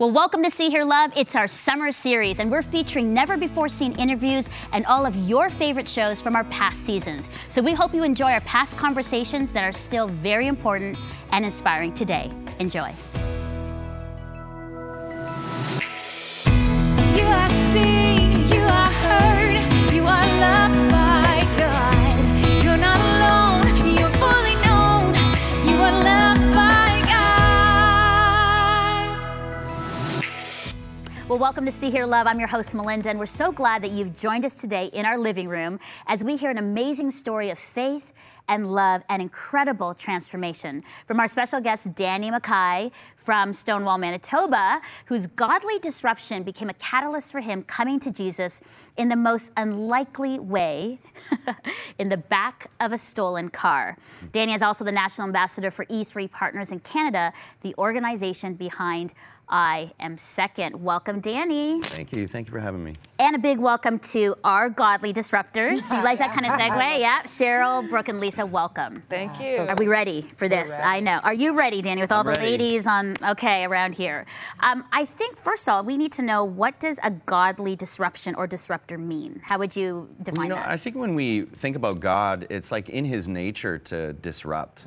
Well, welcome to See Hear Love. It's our summer series, and we're featuring never before seen interviews and all of your favorite shows from our past seasons. So we hope you enjoy our past conversations that are still very important and inspiring today. Enjoy. Well, welcome to See Hear Love. I'm your host, Melinda, and we're so glad that you've joined us today in our living room as we hear an amazing story of faith and love and incredible transformation from our special guest, Danny Mackay from Stonewall, Manitoba, whose godly disruption became a catalyst for him coming to Jesus in the most unlikely way in the back of a stolen car. Danny is also the national ambassador for E3 Partners in Canada, the organization behind I Am Second. Welcome, Danny. Thank you. Thank you for having me. And a big welcome to our godly disruptors. Do you like that kind of segue? Yeah. Cheryl, Brooke, and Lisa, welcome. Thank you. Are we ready for this? I know. Are you ready, Danny, with all the ready. ladies on, okay, around here? Um, I think, first of all, we need to know what does a godly disruption or disruptor mean? How would you define You know, that? I think when we think about God, it's like in His nature to disrupt.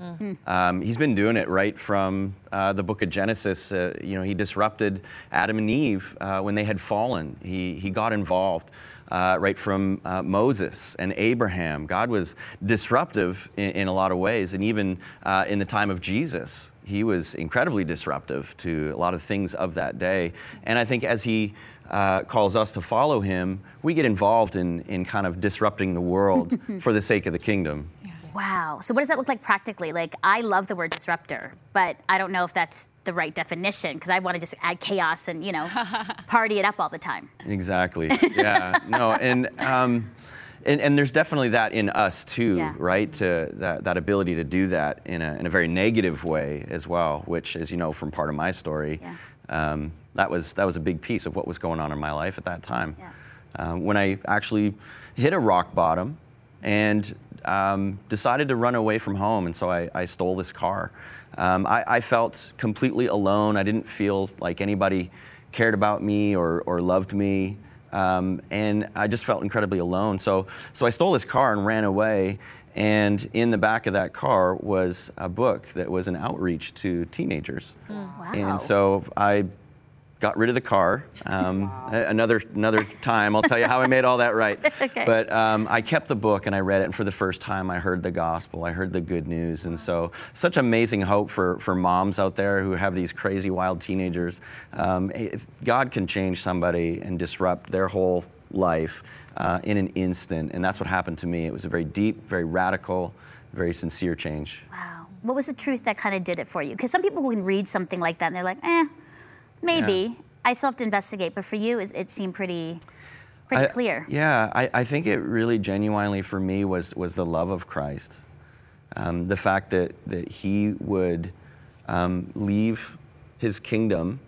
Um, he's been doing it right from uh, the Book of Genesis. Uh, you know, He disrupted Adam and Eve uh, when they had fallen. He He got involved. Uh, right from uh, Moses and Abraham, God was disruptive in, in a lot of ways, and even uh, in the time of Jesus, he was incredibly disruptive to a lot of things of that day. And I think as he uh, calls us to follow him, we get involved in, in kind of disrupting the world for the sake of the kingdom. Wow. So, what does that look like practically? Like, I love the word disruptor, but I don't know if that's the right definition because I want to just add chaos and, you know, party it up all the time. Exactly. Yeah. no. And, um, and and there's definitely that in us too, Yeah. right? To that, that ability to do that in a in a very negative way as well, which, as you know from part of my story, Yeah. um, that was that was a big piece of what was going on in my life at that time. Yeah. Um, when I actually hit a rock bottom and um, decided to run away from home, and so I, I stole this car. Um, I, I felt completely alone. I didn't feel like anybody cared about me or, or loved me, um, and I just felt incredibly alone. So, so I stole this car and ran away. And in the back of that car was a book that was an outreach to teenagers. Wow. And so I got rid of the car. Um, a- Another another time, I'll tell you how I made all that right. Okay. But um, I kept the book and I read it, and for the first time, I heard the gospel. I heard the good news, and so such amazing hope for for moms out there who have these crazy, wild teenagers. Um, God can change somebody and disrupt their whole life uh, in an instant, and that's what happened to me. It was a very deep, very radical, very sincere change. Wow. What was the truth that kind of did it for you? Because some people can read something like that and they're like, eh, maybe. I still have to investigate. But for you, it, it seemed pretty, pretty I- clear. Yeah, I, I think it really genuinely for me was, was the love of Christ. Um, the fact that, that he would um, leave his kingdom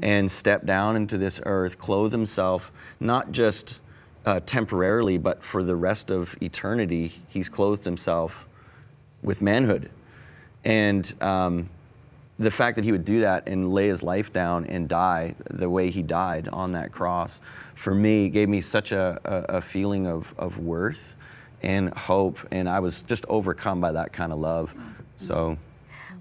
and step down into this earth, clothe himself, not just uh, temporarily, but for the rest of eternity, he's clothed himself with manhood. And um, the fact that he would do that and lay his life down and die the way he died on that cross, for me, gave me such a, a, a feeling of, of worth and hope. And I was just overcome by that kind of love. So,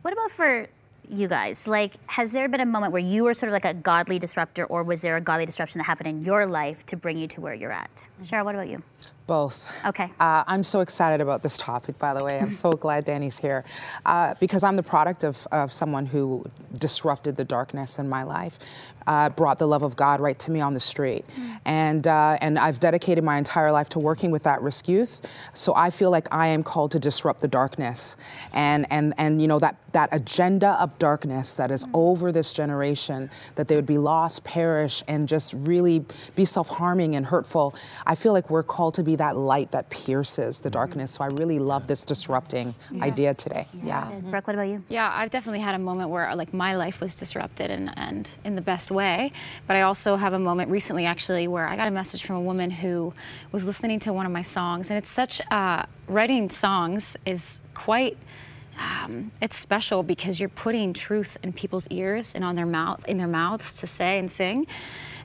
What about for you guys? Like, has there been a moment where you were sort of like a godly disruptor, or was there a godly disruption that happened in your life to bring you to where you're at? Cheryl, what about you? Both. Okay. Uh, I'm so excited about this topic, by the way. I'm so glad Danny's here uh, because I'm the product of, of someone who disrupted the darkness in my life, uh, brought the love of God right to me on the street. And, uh, and I've dedicated my entire life to working with at risk youth. So I feel like I am called to disrupt the darkness. And, and, and you know, that, that agenda of darkness that is over this generation, that they would be lost, perish, and just really be self harming and hurtful. I feel like we're called to be that light that pierces the darkness. So I really love this disrupting idea today. Yeah. Brooke, what about you? Yeah, I've definitely had a moment where like my life was disrupted and, and in the best way. But I also have a moment recently actually where I got a message from a woman who was listening to one of my songs, and it's such uh, writing songs is quite um, it's special because you're putting truth in people's ears and on their mouth in their mouths to say and sing.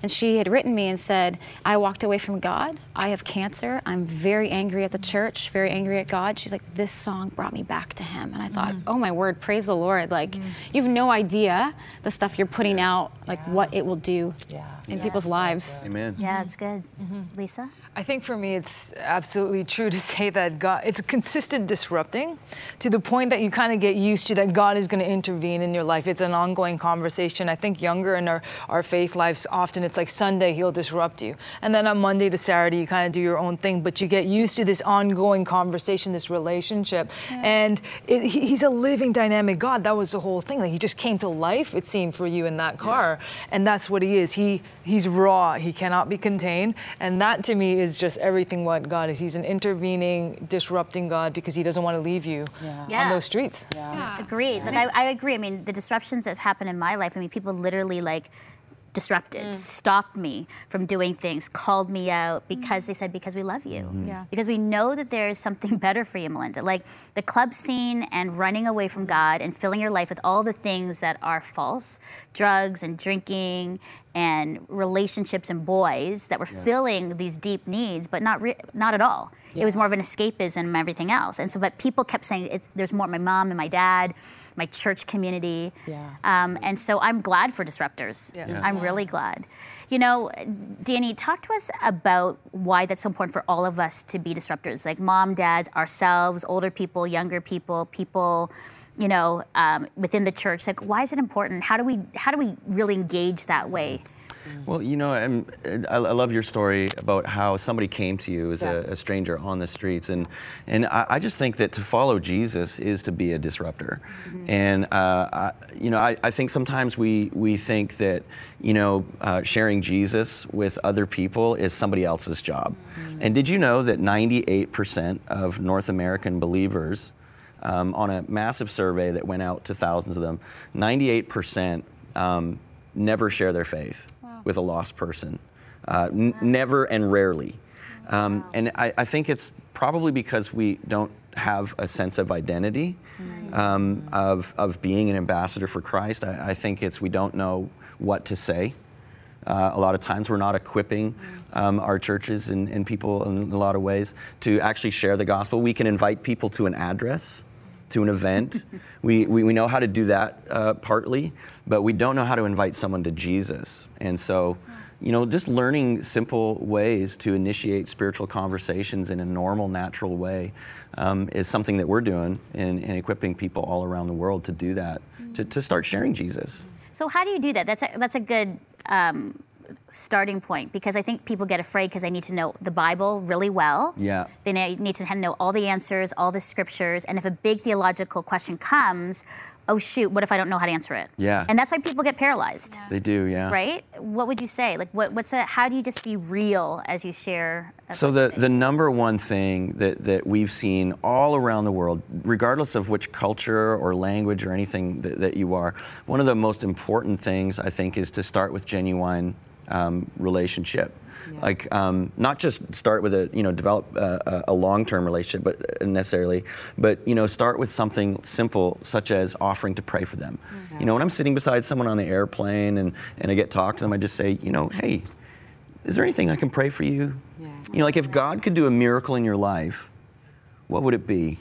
And she had written me and said, I walked away from God. I have cancer. I'm very angry at the church, very angry at God. She's like, This song brought me back to Him. And I thought, mm. Oh my word, praise the Lord. Like, mm. you have no idea the stuff you're putting out, like what it will do Yeah. in people's lives. Amen. Yeah, it's good. Mm-hmm. Lisa? I think for me, it's absolutely true to say that God, it's consistent disrupting to the point that you kind of get used to that God is going to intervene in your life. It's an ongoing conversation. I think younger in our, our faith lives, often it's like Sunday, He'll disrupt you. And then on Monday to Saturday, you kind of do your own thing, but you get used to this ongoing conversation, this relationship. And it, he- He's a living, dynamic God. That was the whole thing. Like He just came to life, it seemed, for you in that car. And that's what He is. He He's raw, He cannot be contained. And that to me is just everything what God is. He's an intervening, disrupting God because He doesn't want to leave you Yeah. Yeah. on those streets. Yeah, agreed. Like I, I agree. I mean, the disruptions that have happened in my life. I mean, people literally like disrupted, mm. stopped me from doing things, called me out because they said because we love you. Mm-hmm. Yeah. Because we know that there is something better for you, Melinda. Like the club scene and running away from God and filling your life with all the things that are false, drugs and drinking and relationships and boys that were filling these deep needs, but not re- not at all. It was more of an escapism and everything else. And so, but people kept saying it's, there's more. My mom and my dad, my church community. Yeah. Um, and so I'm glad for disruptors. Yeah. Yeah. I'm really glad. You know, Danny, talk to us about why that's so important for all of us to be disruptors, like mom, dads, ourselves, older people, younger people, people, you know, um, within the church. Like, why is it important? How do we how do we really engage that way? Well, you know, and I, I love your story about how somebody came to you as Yeah. a, a stranger on the streets, and and I, I just think that to follow Jesus is to be a disruptor, and uh, I, you know, I, I think sometimes we we think that you know uh, sharing Jesus with other people is somebody else's job, and did you know that 98% of North American believers um, on a massive survey that went out to thousands of them, 98% um, never share their faith with a lost person. Uh, n- never and rarely. Um, And I, I think it's probably because we don't have a sense of identity um, of, of being an ambassador for Christ. I, I think it's we don't know what to say. Uh, a lot of times we're not equipping um, our churches and, and people in a lot of ways to actually share the gospel. We can invite people to an address, to an event. we, we, we know how to do that uh, partly, but we don't know how to invite someone to Jesus. And so, you know, just learning simple ways to initiate spiritual conversations in a normal, natural way um, is something that we're doing and, equipping people all around the world to do that, to, to start sharing Jesus. So how do you do that? That's a, that's a good um, starting point because I think people get afraid because they need to know the Bible really well. Yeah. They need to know all the answers, all the scriptures, and if a big theological question comes, oh shoot, what if I don't know how to answer it? Yeah. And that's why people get paralyzed, They do, yeah. right? What would you say? Like, what, what's a? How do you just be real as you share? So the, the number one thing that, that we've seen all around the world, regardless of which culture or language or anything that, that you are, one of the most important things I think is to start with genuine um, relationship. Like um, not just start with a you know develop a, a long-term relationship, but uh, necessarily, but you know start with something simple such as offering to pray for them. You know when I'm sitting beside someone on the airplane and, and I get talk to them, I just say you know hey, is there anything I can pray for you? You know, like if God could do a miracle in your life, what would it be?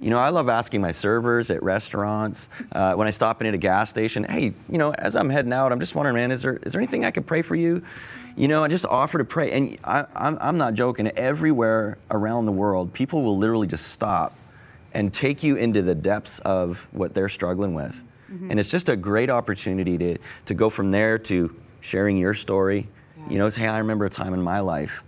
You know, I love asking my servers at restaurants, uh, when I stop in at a gas station, hey, you know, as I'm heading out, I'm just wondering, man, is there, is there anything I could pray for you? You know, I just offer to pray. And I, I'm, I'm not joking, everywhere around the world, people will literally just stop and take you into the depths of what they're struggling with. And it's just a great opportunity to, to go from there to sharing your story. You know, say, hey, I remember a time in my life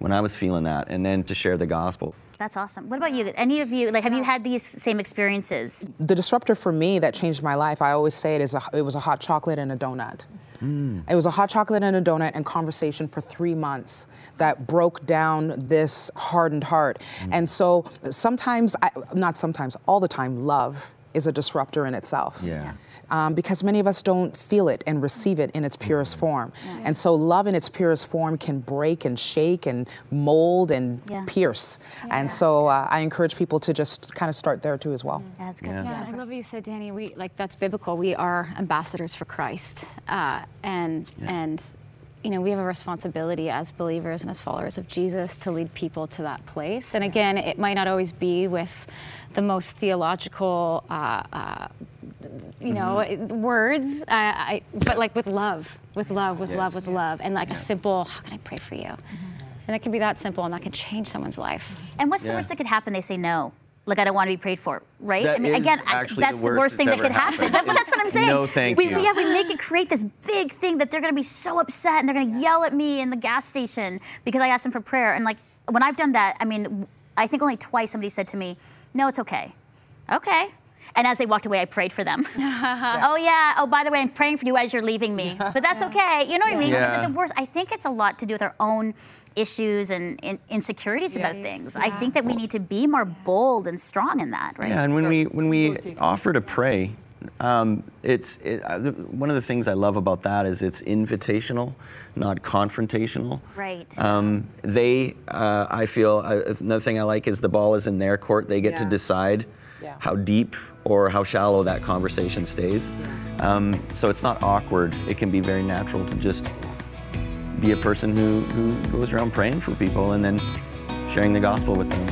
when I was feeling that, and then to share the gospel. That's awesome. What about you? Any of you? Like, have you had these same experiences? the disruptor for me that changed my life, I always say it is a, it was a hot chocolate and a donut. Hmm. It was a hot chocolate and a donut and conversation for three months that broke down this hardened heart. Hmm. And so sometimes, I, not sometimes, all the time, love is a disruptor in itself. Yeah. Um, because many of us don't feel it and receive it in its purest form. And so, love in its purest form can break and shake and mold and Yeah. pierce. And so, uh, I encourage people to just kind of start there too as well. Yeah, That's good. Yeah. Yeah, I love what you said, Danny. We like that's biblical. We are ambassadors for Christ, uh, and and you know we have a responsibility as believers and as followers of Jesus to lead people to that place. And again, it might not always be with the most theological, uh, uh, you know, Mm-hmm. words, uh, I, but like with love, with love, with love, Yes. with love, and like a simple, how can I pray for you? And it can be that simple, and that can change someone's life. And what's the worst that could happen? They say no. Like I don't want to be prayed for, right? That I mean, is again, I- that's the the worst worst thing that could ever happen. happened That- that's what I'm saying. No, thank we, you. Yeah, we make it create this big thing that they're going to be so upset and they're going to yell at me in the gas station because I asked them for prayer. And like when I've done that, I mean, I think only twice somebody said to me, "No, it's okay." Okay. And as they walked away, I prayed for them. Oh yeah. Oh, by the way, I'm praying for you as you're leaving me. But that's okay. You know what I mean? Because Yeah. at the worst, I think it's a lot to do with our own issues and, in insecurities about Yes. things. I think that we need to be more bold and strong in that, right? Yeah, and when we when we offer to pray, um, it's it, uh, one of the things I love about that is it's invitational, not confrontational. Right. Um, they, uh, I feel, uh, another thing I like is the ball is in their court. They get to decide Yeah. how deep or how shallow that conversation stays. Um, so it's not awkward. It can be very natural to just be a person who, who goes around praying for people and then sharing the gospel with them.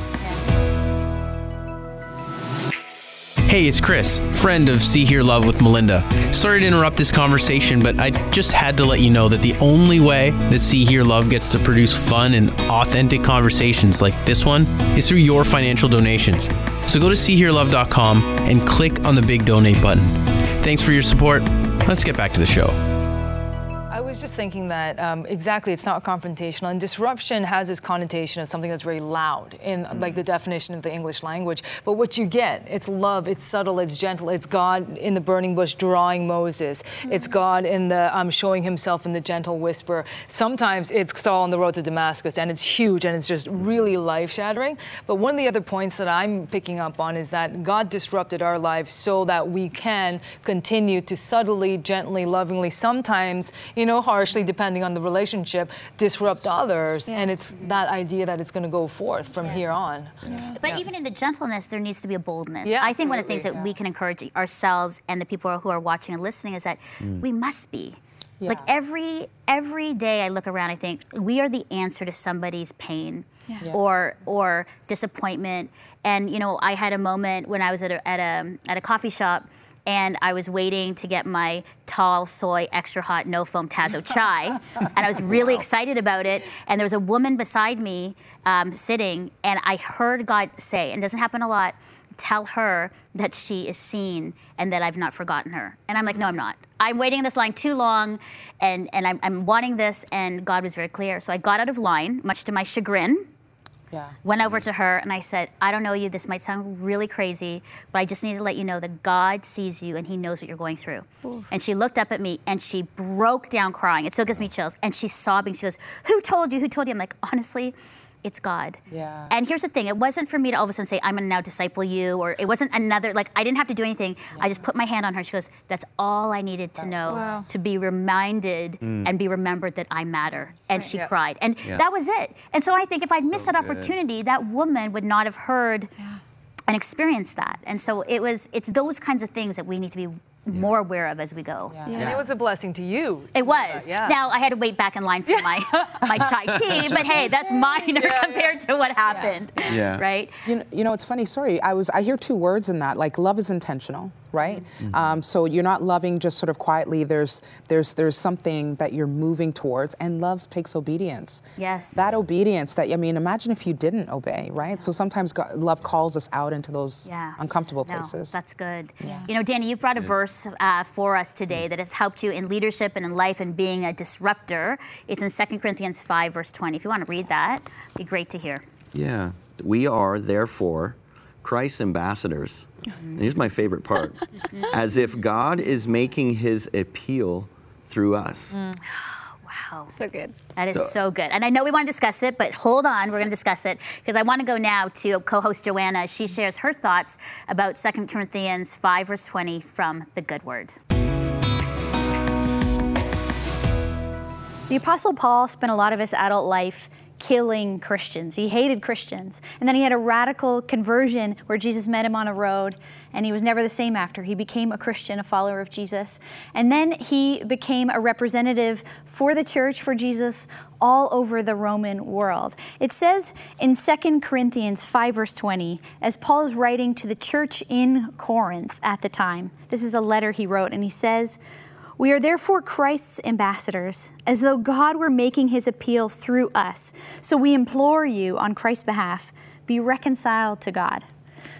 Hey, it's Chris, friend of See Hear Love with Melinda. Sorry to interrupt this conversation, but I just had to let you know that the only way that See Hear Love gets to produce fun and authentic conversations like this one is through your financial donations. So go to SeeHearLove.com and click on the big donate button. Thanks for your support. Let's get back to the show. I was just thinking that um, exactly, it's not confrontational, and disruption has this connotation of something that's very loud in like the definition of the English language. But what you get, it's love, it's subtle, it's gentle. It's God in the burning bush drawing Moses. It's God in the um, showing Himself in the gentle whisper. Sometimes it's Saul on the road to Damascus, and it's huge, and it's just really life shattering. But one of the other points that I'm picking up on is that God disrupted our lives so that we can continue to subtly, gently, lovingly, sometimes, you know, harshly, depending on the relationship, disrupt others. And it's that idea that it's going to go forth from here on. But even in the gentleness, there needs to be a boldness. Yeah, I think one of the things absolutely. that we can encourage ourselves and the people who are watching and listening is that mm. we must be. Like every every day I look around, I think we are the answer to somebody's pain or or disappointment. And you know, I had a moment when I was at a at a at a coffee shop and I was waiting to get my tall soy extra hot no foam Tazo chai, and I was really excited about it. And there was a woman beside me um, sitting, and I heard God say, and it doesn't happen a lot, tell her that she is seen and that I've not forgotten her. And I'm like, no, I'm not. I'm waiting in this line too long, and and I'm, I'm wanting this, and God was very clear. So I got out of line, much to my chagrin Yeah. went over to her and I said, I don't know you, this might sound really crazy, but I just need to let you know that God sees you and He knows what you're going through. And she looked up at me and she broke down crying. It still gives me chills. And she's sobbing. She goes, Who told you? Who told you? I'm like, honestly, it's God. Yeah. And here's the thing it wasn't for me to all of a sudden say, I'm going to now disciple you, or it wasn't another, like, I didn't have to do anything. I just put my hand on her. She goes, That's all I needed to know Wow. to be reminded mm. and be remembered that I matter. And she Yeah. cried. And Yeah. that was it. And so I think if I'd missed that good. opportunity, that woman would not have heard and experienced that. And so it was, it's those kinds of things that we need to be more aware of as we go. Yeah. And it was a blessing to you. It was. Yeah. Now I had to wait back in line for my my chai tea, but hey, that's minor compared to what happened. Yeah. Right? You know, you know, it's funny. Sorry, I was. I hear two words in that. Like love is intentional, right? Um, so you're not loving just sort of quietly. There's there's there's something that you're moving towards, and love takes obedience. Yes. That obedience. That I mean, imagine if you didn't obey, right? So sometimes God, love calls us out into those Yeah. uncomfortable No, places. that's good. You know, Danny, you brought a verse uh, for us today that has helped you in leadership and in life and being a disruptor. It's in 2 Corinthians 5, verse 20. If you want to read that, it'd be great to hear. Yeah. We are, therefore, Christ's ambassadors. And here's my favorite part as if God is making his appeal through us. Mm. Wow. So good. That is so, So- good. And I know we want to discuss it, but hold on, we're going to discuss it because I want to go now to co host Joanna. She shares her thoughts about 2 Corinthians 5, verse 20 from the Good Word. The Apostle Paul spent a lot of his adult life killing Christians. He hated Christians. And then he had a radical conversion where Jesus met him on a road, and he was never the same after. He became a Christian, a follower of Jesus. And then he became a representative for the church, for Jesus, all over the Roman world. It says in 2 Corinthians 5, verse 20, as Paul is writing to the church in Corinth at the time, this is a letter he wrote, and he says, we are therefore Christ's ambassadors, as though God were making his appeal through us. So we implore you on Christ's behalf be reconciled to God.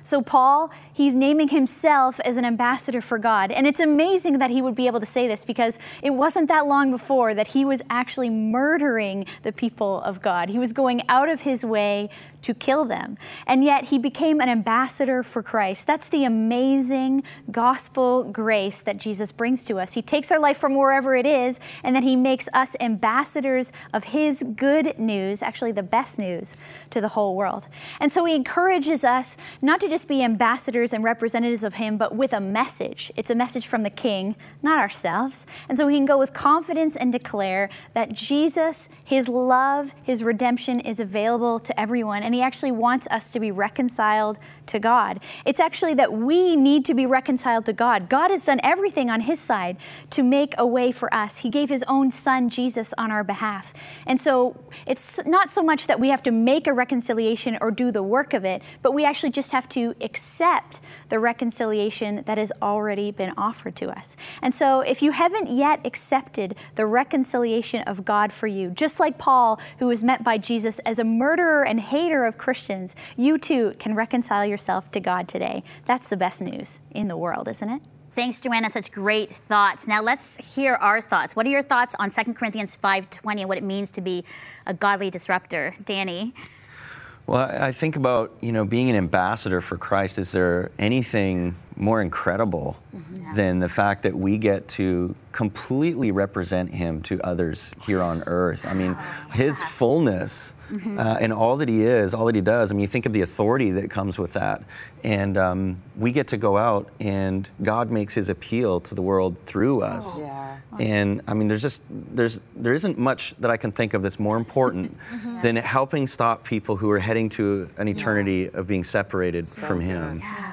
So, Paul, he's naming himself as an ambassador for God. And it's amazing that he would be able to say this because it wasn't that long before that he was actually murdering the people of God. He was going out of his way to kill them. And yet he became an ambassador for Christ. That's the amazing gospel grace that Jesus brings to us. He takes our life from wherever it is, and then he makes us ambassadors of his good news, actually the best news, to the whole world. And so he encourages us not to just be ambassadors and representatives of him, but with a message. It's a message from the king, not ourselves. And so we can go with confidence and declare that Jesus, his love, his redemption is available to everyone. And he actually wants us to be reconciled to God. It's actually that we need to be reconciled to God. God has done everything on his side to make a way for us. He gave his own son, Jesus, on our behalf. And so it's not so much that we have to make a reconciliation or do the work of it, but we actually just have to accept the reconciliation that has already been offered to us. And so if you haven't yet accepted the reconciliation of God for you, just like Paul, who was met by Jesus as a murderer and hater of Christians, you too can reconcile yourself to God today. That's the best news in the world, isn't it? Thanks, Joanna. Such great thoughts. Now let's hear our thoughts. What are your thoughts on 2 Corinthians 5:20 and what it means to be a godly disruptor? Danny. Well, I I think about you know being an ambassador for Christ. Is there anything more incredible than the fact that we get to completely represent Him to others here on earth? I mean, His fullness uh, and all that He is, all that He does. I mean, you think of the authority that comes with that, and um, we get to go out and God makes His appeal to the world through us. Yeah. And I mean, there's just there's there isn't much that I can think of that's more important than helping stop people who are heading to an eternity of being separated from Him. Wow.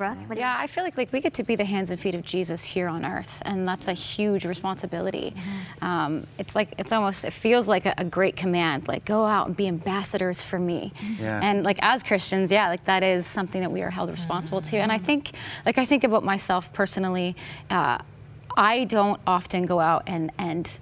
Yeah. Brooke, what do Yeah, I feel like like we get to be the hands and feet of Jesus here on earth, and that's a huge responsibility. Um, it's like it's almost it feels like a, a great command, like go out and be ambassadors for me. Yeah. And like as Christians, yeah, like that is something that we are held responsible to. And I think, like I think about myself personally, uh, I don't often go out and and.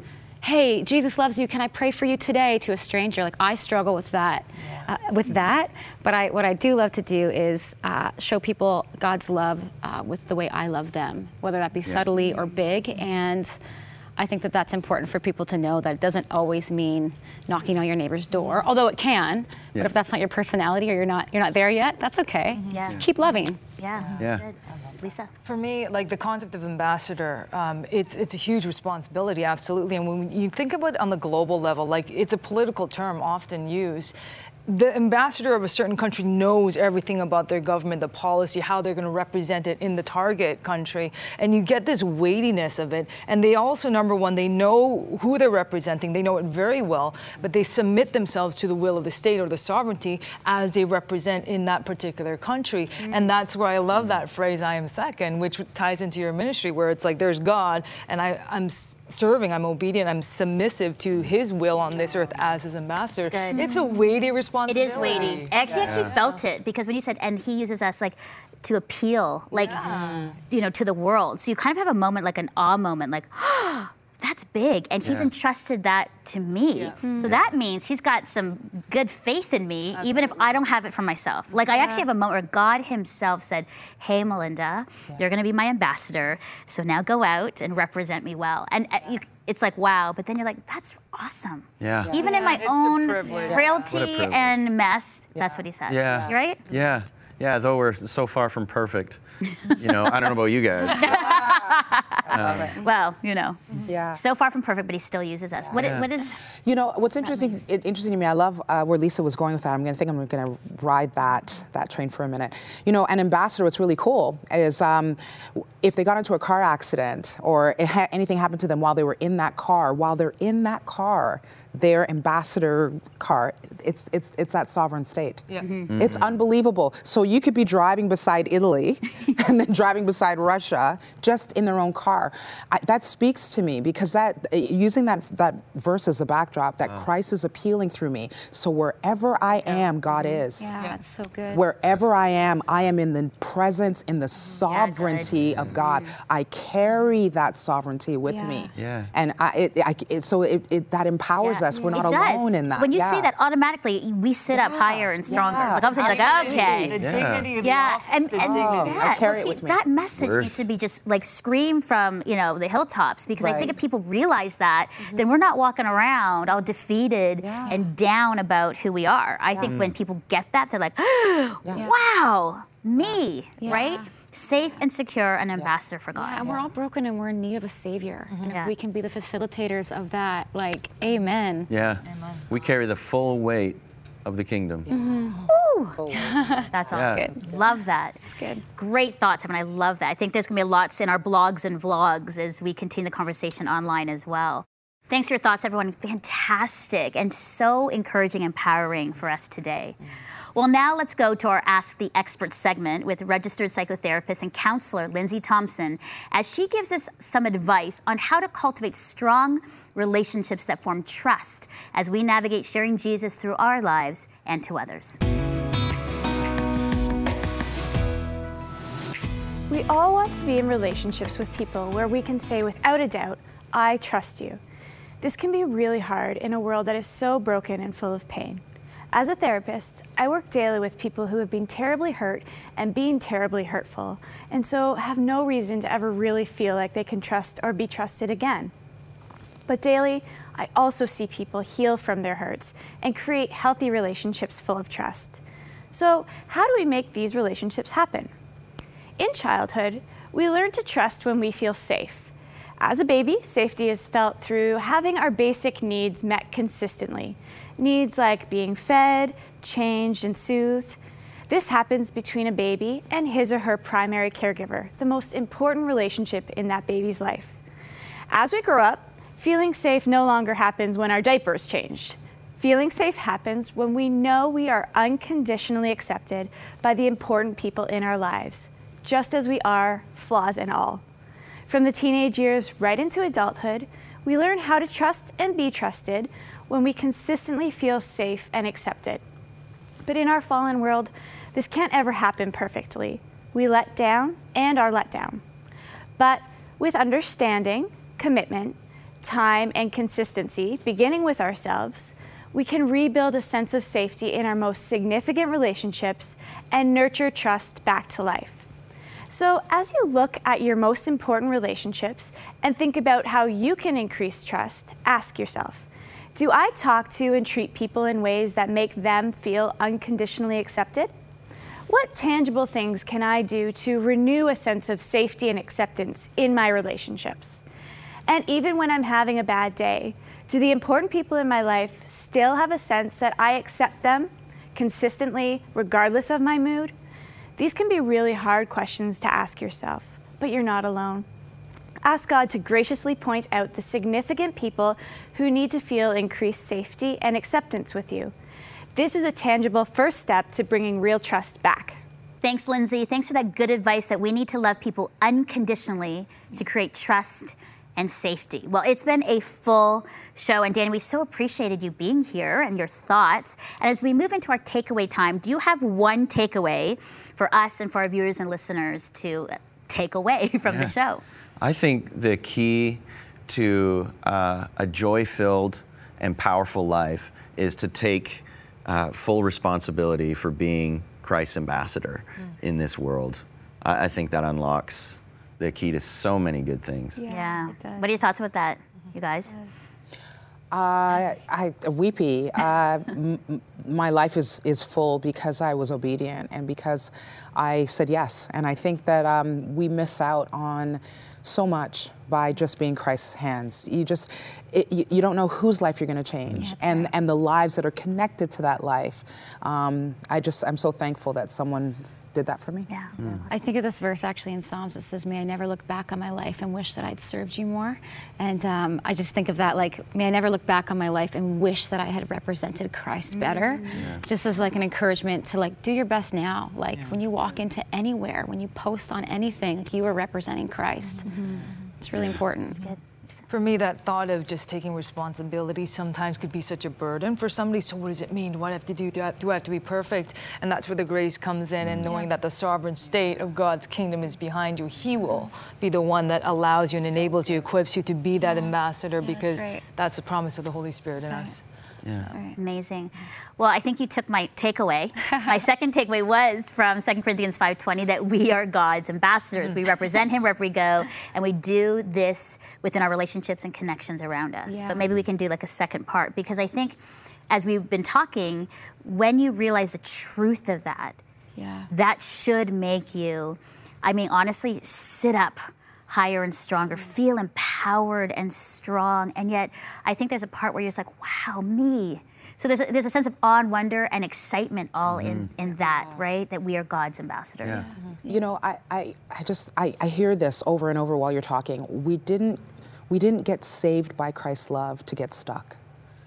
Hey, Jesus loves you. Can I pray for you today to a stranger? Like I struggle with that, uh, with that. But I, what I do love to do is uh, show people God's love uh, with the way I love them, whether that be subtly or big. And I think that that's important for people to know that it doesn't always mean knocking on your neighbor's door, although it can. Yeah. But if that's not your personality or you're not you're not there yet, that's okay. Yeah. Just keep loving. Yeah. that's Yeah. Lisa. For me, like the concept of ambassador, um, it's it's a huge responsibility, absolutely. And when you think about it on the global level, like it's a political term often used. The ambassador of a certain country knows everything about their government, the policy, how they're going to represent it in the target country, and you get this weightiness of it. And they also, number one, they know who they're representing, they know it very well, but they submit themselves to the will of the state or the sovereignty as they represent in that particular country. Mm. And that's where I love that phrase, I am second, which ties into your ministry, where it's like there's God, and I, I'm serving, I'm obedient, I'm submissive to his will on this earth as his ambassador. Good. It's a weighty It responsibility. is weighty. I actually actually felt it because when you said, and he uses us like to appeal, like you know, to the world. So you kind of have a moment, like an awe moment, like. Oh, That's big, and he's Yeah. entrusted that to me. So that means he's got some good faith in me, even if I don't have it for myself. Like I actually have a moment where God Himself said, "Hey, Melinda, you're going to be my ambassador. So now go out and represent me well." And uh, you, it's like, wow. But then you're like, "That's awesome." Yeah. Even in my it's own privilege. frailty What and mess, that's what he says. Yeah. Right? Yeah. Yeah. Though we're so far from perfect, you know, I don't know about you guys. I love. Well, you know, Yeah. so far from perfect, but he still uses us. What, Yeah. what is? You know what's interesting? It, interesting to me. I love uh, where Lisa was going with that. I'm going to think I'm going to ride that that train for a minute. You know, an ambassador. What's really cool is um, if they got into a car accident or it ha- anything happened to them while they were in that car. While they're in that car, their ambassador car. It's it's it's that sovereign state. Yeah. It's unbelievable. So you could be driving beside Italy and then driving beside Russia just in their own car. I, that speaks to me because that uh, using that that verse as the backdrop that Christ is appealing through me. So wherever I am, God mm-hmm. is. Yeah, that's so good. Wherever I am, I am in the presence, in the mm-hmm. sovereignty mm-hmm. of God. I carry that sovereignty with Yeah. me. Yeah. And I, it, I, it, so it, it, that empowers us. We're It not does. alone in that. When you Yeah. see that, automatically we sit up higher and stronger. Yeah. Like all of a sudden, you're like, The okay. dignity of the Yeah, office, and, the and dignity. Oh, yeah, I carry well, it with me. that message Worth. needs to be just like screamed from you know the hilltops because I think if people realize that, mm-hmm. then we're not walking around all defeated Yeah. and down about who we are. I think when people get that, they're like, wow, me, Yeah. right? Safe and secure, an ambassador for God. Yeah, and we're all broken and we're in need of a savior. Mm-hmm. And Yeah. if we can be the facilitators of that, like, amen. Yeah. Amen. We carry the full weight of the kingdom. Mm-hmm. Oh. That's Yeah. awesome. Love that. It's good. Great thoughts, I mean, I love that. I think there's gonna be lots in our blogs and vlogs as we continue the conversation online as well. Thanks for your thoughts, everyone. Fantastic and so encouraging, empowering for us today. Mm. Well, now let's go to our Ask the Expert segment with registered psychotherapist and counselor Lindsay Thompson as she gives us some advice on how to cultivate strong relationships that form trust as we navigate sharing Jesus through our lives and to others. We all want to be in relationships with people where we can say without a doubt, I trust you. This can be really hard in a world that is so broken and full of pain. As a therapist, I work daily with people who have been terribly hurt and been terribly hurtful, and so have no reason to ever really feel like they can trust or be trusted again. But daily, I also see people heal from their hurts and create healthy relationships full of trust. So, how do we make these relationships happen? In childhood, we learn to trust when we feel safe. As a baby, safety is felt through having our basic needs met consistently. Needs like being fed, changed, and soothed. This happens between a baby and his or her primary caregiver, the most important relationship in that baby's life. As we grow up, feeling safe no longer happens when our diaper is changed. Feeling safe happens when we know we are unconditionally accepted by the important people in our lives, just as we are, flaws and all. From the teenage years right into adulthood, we learn how to trust and be trusted when we consistently feel safe and accepted. But in our fallen world, this can't ever happen perfectly. We let down and are let down. But with understanding, commitment, time, and consistency, beginning with ourselves, we can rebuild a sense of safety in our most significant relationships and nurture trust back to life. So, as you look at your most important relationships and think about how you can increase trust, ask yourself Do I talk to and treat people in ways that make them feel unconditionally accepted? What tangible things can I do to renew a sense of safety and acceptance in my relationships? And even when I'm having a bad day, do the important people in my life still have a sense that I accept them consistently, regardless of my mood? These can be really hard questions to ask yourself, but you're not alone. Ask God to graciously point out the significant people who need to feel increased safety and acceptance with you. This is a tangible first step to bringing real trust back. Thanks, Lindsay. Thanks for that good advice that we need to love people unconditionally to create trust and safety. Well, it's been a full show, and Danny, we so appreciated you being here and your thoughts. And as we move into our takeaway time, do you have one takeaway for us and for our viewers and listeners to take away from the show? I think the key to uh, a joy filled and powerful life is to take uh, full responsibility for being Christ's ambassador in this world. I, I think that unlocks the key to so many good things. Yeah. What are your thoughts about that, you guys? Uh, I weepy. Uh, m- m- my life is is full because I was obedient and because I said yes. And I think that um, we miss out on so much by just being Christ's hands. You just, it, you, you don't know whose life you're going to change, and and the lives that are connected to that life. Um, I just, I'm so thankful that someone did that for me. Hmm. Yeah. I think of this verse actually in Psalms that says, May I never look back on my life and wish that I'd served you more. And um, I just think of that like, may I never look back on my life and wish that I had represented Christ mm-hmm. better. Just as like an encouragement to like do your best now. Like when you walk into anywhere, when you post on anything, like you are representing Christ. Mm-hmm. It's really important. For me, that thought of just taking responsibility sometimes could be such a burden for somebody. So, what does it mean? What do I have to do? Do I, do I have to be perfect? And that's where the grace comes in, and mm. knowing that the sovereign state of God's kingdom is behind you. He will be the one that allows you and enables you, equips you to be that mm. ambassador because right. that's the promise of the Holy Spirit in us. Yeah. Amazing. Well, I think you took my takeaway. my second takeaway was from 2 Corinthians 5:20 that we are God's ambassadors. Mm-hmm. We represent him wherever we go, and we do this within our relationships and connections around us. Yeah. But maybe we can do like a second part because I think as we've been talking, when you realize the truth of that, Yeah. that should make you, I mean, honestly, sit up higher and stronger, mm. feel empowered and strong. And yet, I think there's a part where you're just like, wow, me. So there's a, there's a sense of awe and wonder and excitement all in, mm-hmm. in that, right? That we are God's ambassadors. Yeah. Mm-hmm. You know, I, I, I just I, I hear this over and over while you're talking. We didn't we didn't get saved by Christ's love to get stuck.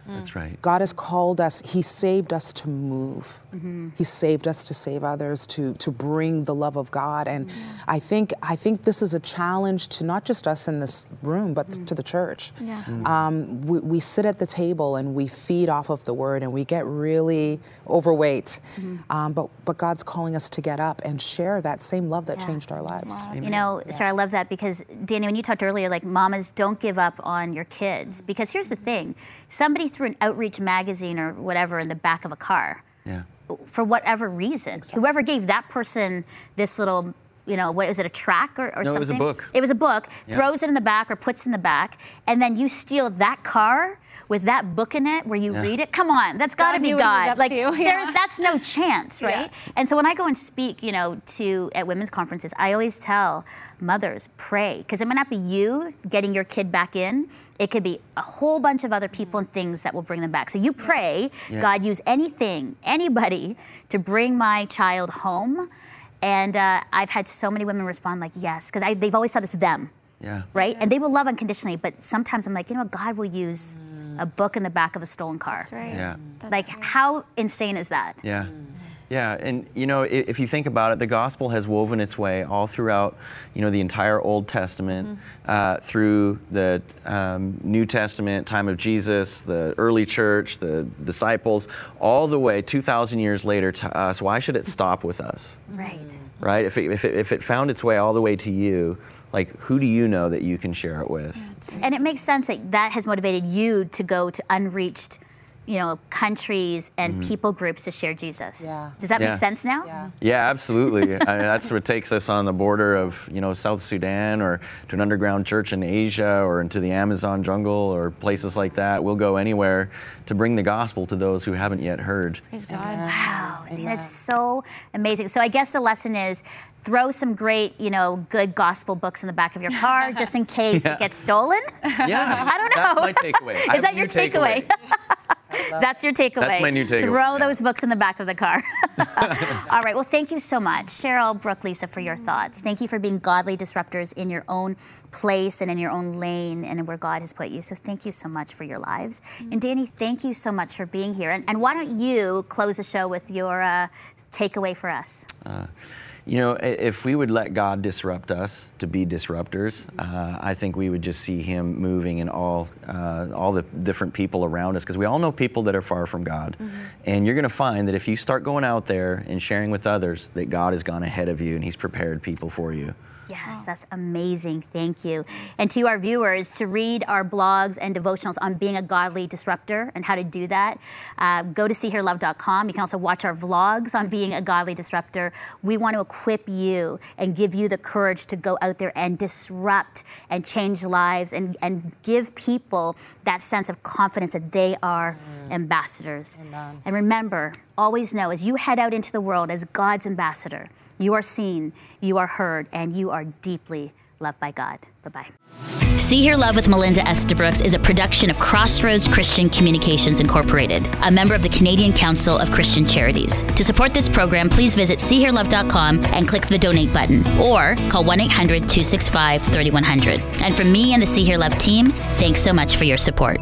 That's mm. right. God has called us, He saved us to move. Mm-hmm. He saved us to save others, to, to bring the love of God. And mm-hmm. I think I think this is a challenge to not just us in this room, but mm. to the church. Yeah. Mm. Um, we, we sit at the table and we feed off of the word and we get really overweight. Mm-hmm. Um, but, but God's calling us to get up and share that same love that Yeah. changed our lives. You know, Sarah, I love that because Danny, when you talked earlier, like mamas don't give up on your kids. Because here's the thing somebody threw an outreach magazine or whatever in the back of a car Yeah. for whatever reason. Whoever gave that person this little, you know, what is it, a track or, or No, it something? was a book. It was a book, Yeah. throws it in the back or puts in the back, and then you steal that car with that book in it where you Yeah. read it. Come on, that's got to be knew what he was God. Like yeah. there's that's no chance, right? And so when I go and speak, you know, to at women's conferences, I always tell mothers pray because it might not be you getting your kid back in. It could be a whole bunch of other people and things that will bring them back. So you pray, Yeah. God, use anything, anybody to bring my child home. And uh, I've had so many women respond like, yes, because they've always thought it's them Yeah. right? And they will love unconditionally, but sometimes I'm like, you know what? God will use a book in the back of a stolen car. That's right. Yeah. Like, how insane is that? Yeah. Yeah, and you know, i- if you think about it, the gospel has woven its way all throughout, you know, the entire Old Testament, uh, through the um, New Testament, time of Jesus, the early church, the disciples, all the way 2,000 years later to us. Why should it stop with us, Right. right? If it, if it, if it found its way all the way to you, like, who do you know that you can share it with? And it makes sense that that has motivated you to go to unreached, you know, countries and mm-hmm. people groups to share Jesus. Yeah. Does that Yeah. make sense now? Yeah. Yeah, absolutely. I mean, that's what takes us on the border of you know South Sudan or to an underground church in Asia or into the Amazon jungle or places like that. We'll go anywhere to bring the gospel to those who haven't yet heard. Praise God. Wow, dude, that's so amazing. So I guess the lesson is throw some great, you know, good gospel books in the back of your car just in case Yeah. it gets stolen. Yeah, I don't know. That's my takeaway. Is that your new takeaway? That's your takeaway. That's my new takeaway, Throw yeah. those books in the back of the car. All right. Well, thank you so much, Cheryl, Brooke, Lisa, for your thoughts. Thank you for being godly disruptors in your own place and in your own lane and where God has put you. So thank you so much for your lives. And Danny, thank you so much for being here. And, and why don't you close the show with your uh, takeaway for us? You know, if we would let God disrupt us to be disruptors, uh, I think we would just see Him moving in all uh, all the different people around us. Because we all know people that are far from God, and you're going to find that if you start going out there and sharing with others, that God has gone ahead of you and He's prepared people for you. Yes, that's amazing. Thank you. And to our viewers, to read our blogs and devotionals on being a godly disruptor and how to do that, uh, go to seehearlove.com. You can also watch our vlogs on being a godly disruptor. We want to equip you and give you the courage to go out there and disrupt and change lives and, and give people that sense of confidence that they are ambassadors. And remember, always know as you head out into the world as God's ambassador, you are seen, you are heard, and you are deeply Loved by God. Bye bye. See Hear Love with Melinda Estabrooks is a production of Crossroads Christian Communications Incorporated, a member of the Canadian Council of Christian Charities. To support this program, please visit SeeHearLove.com and click the donate button or call 1 800 265 3100. And from me and the See Hear Love team, thanks so much for your support.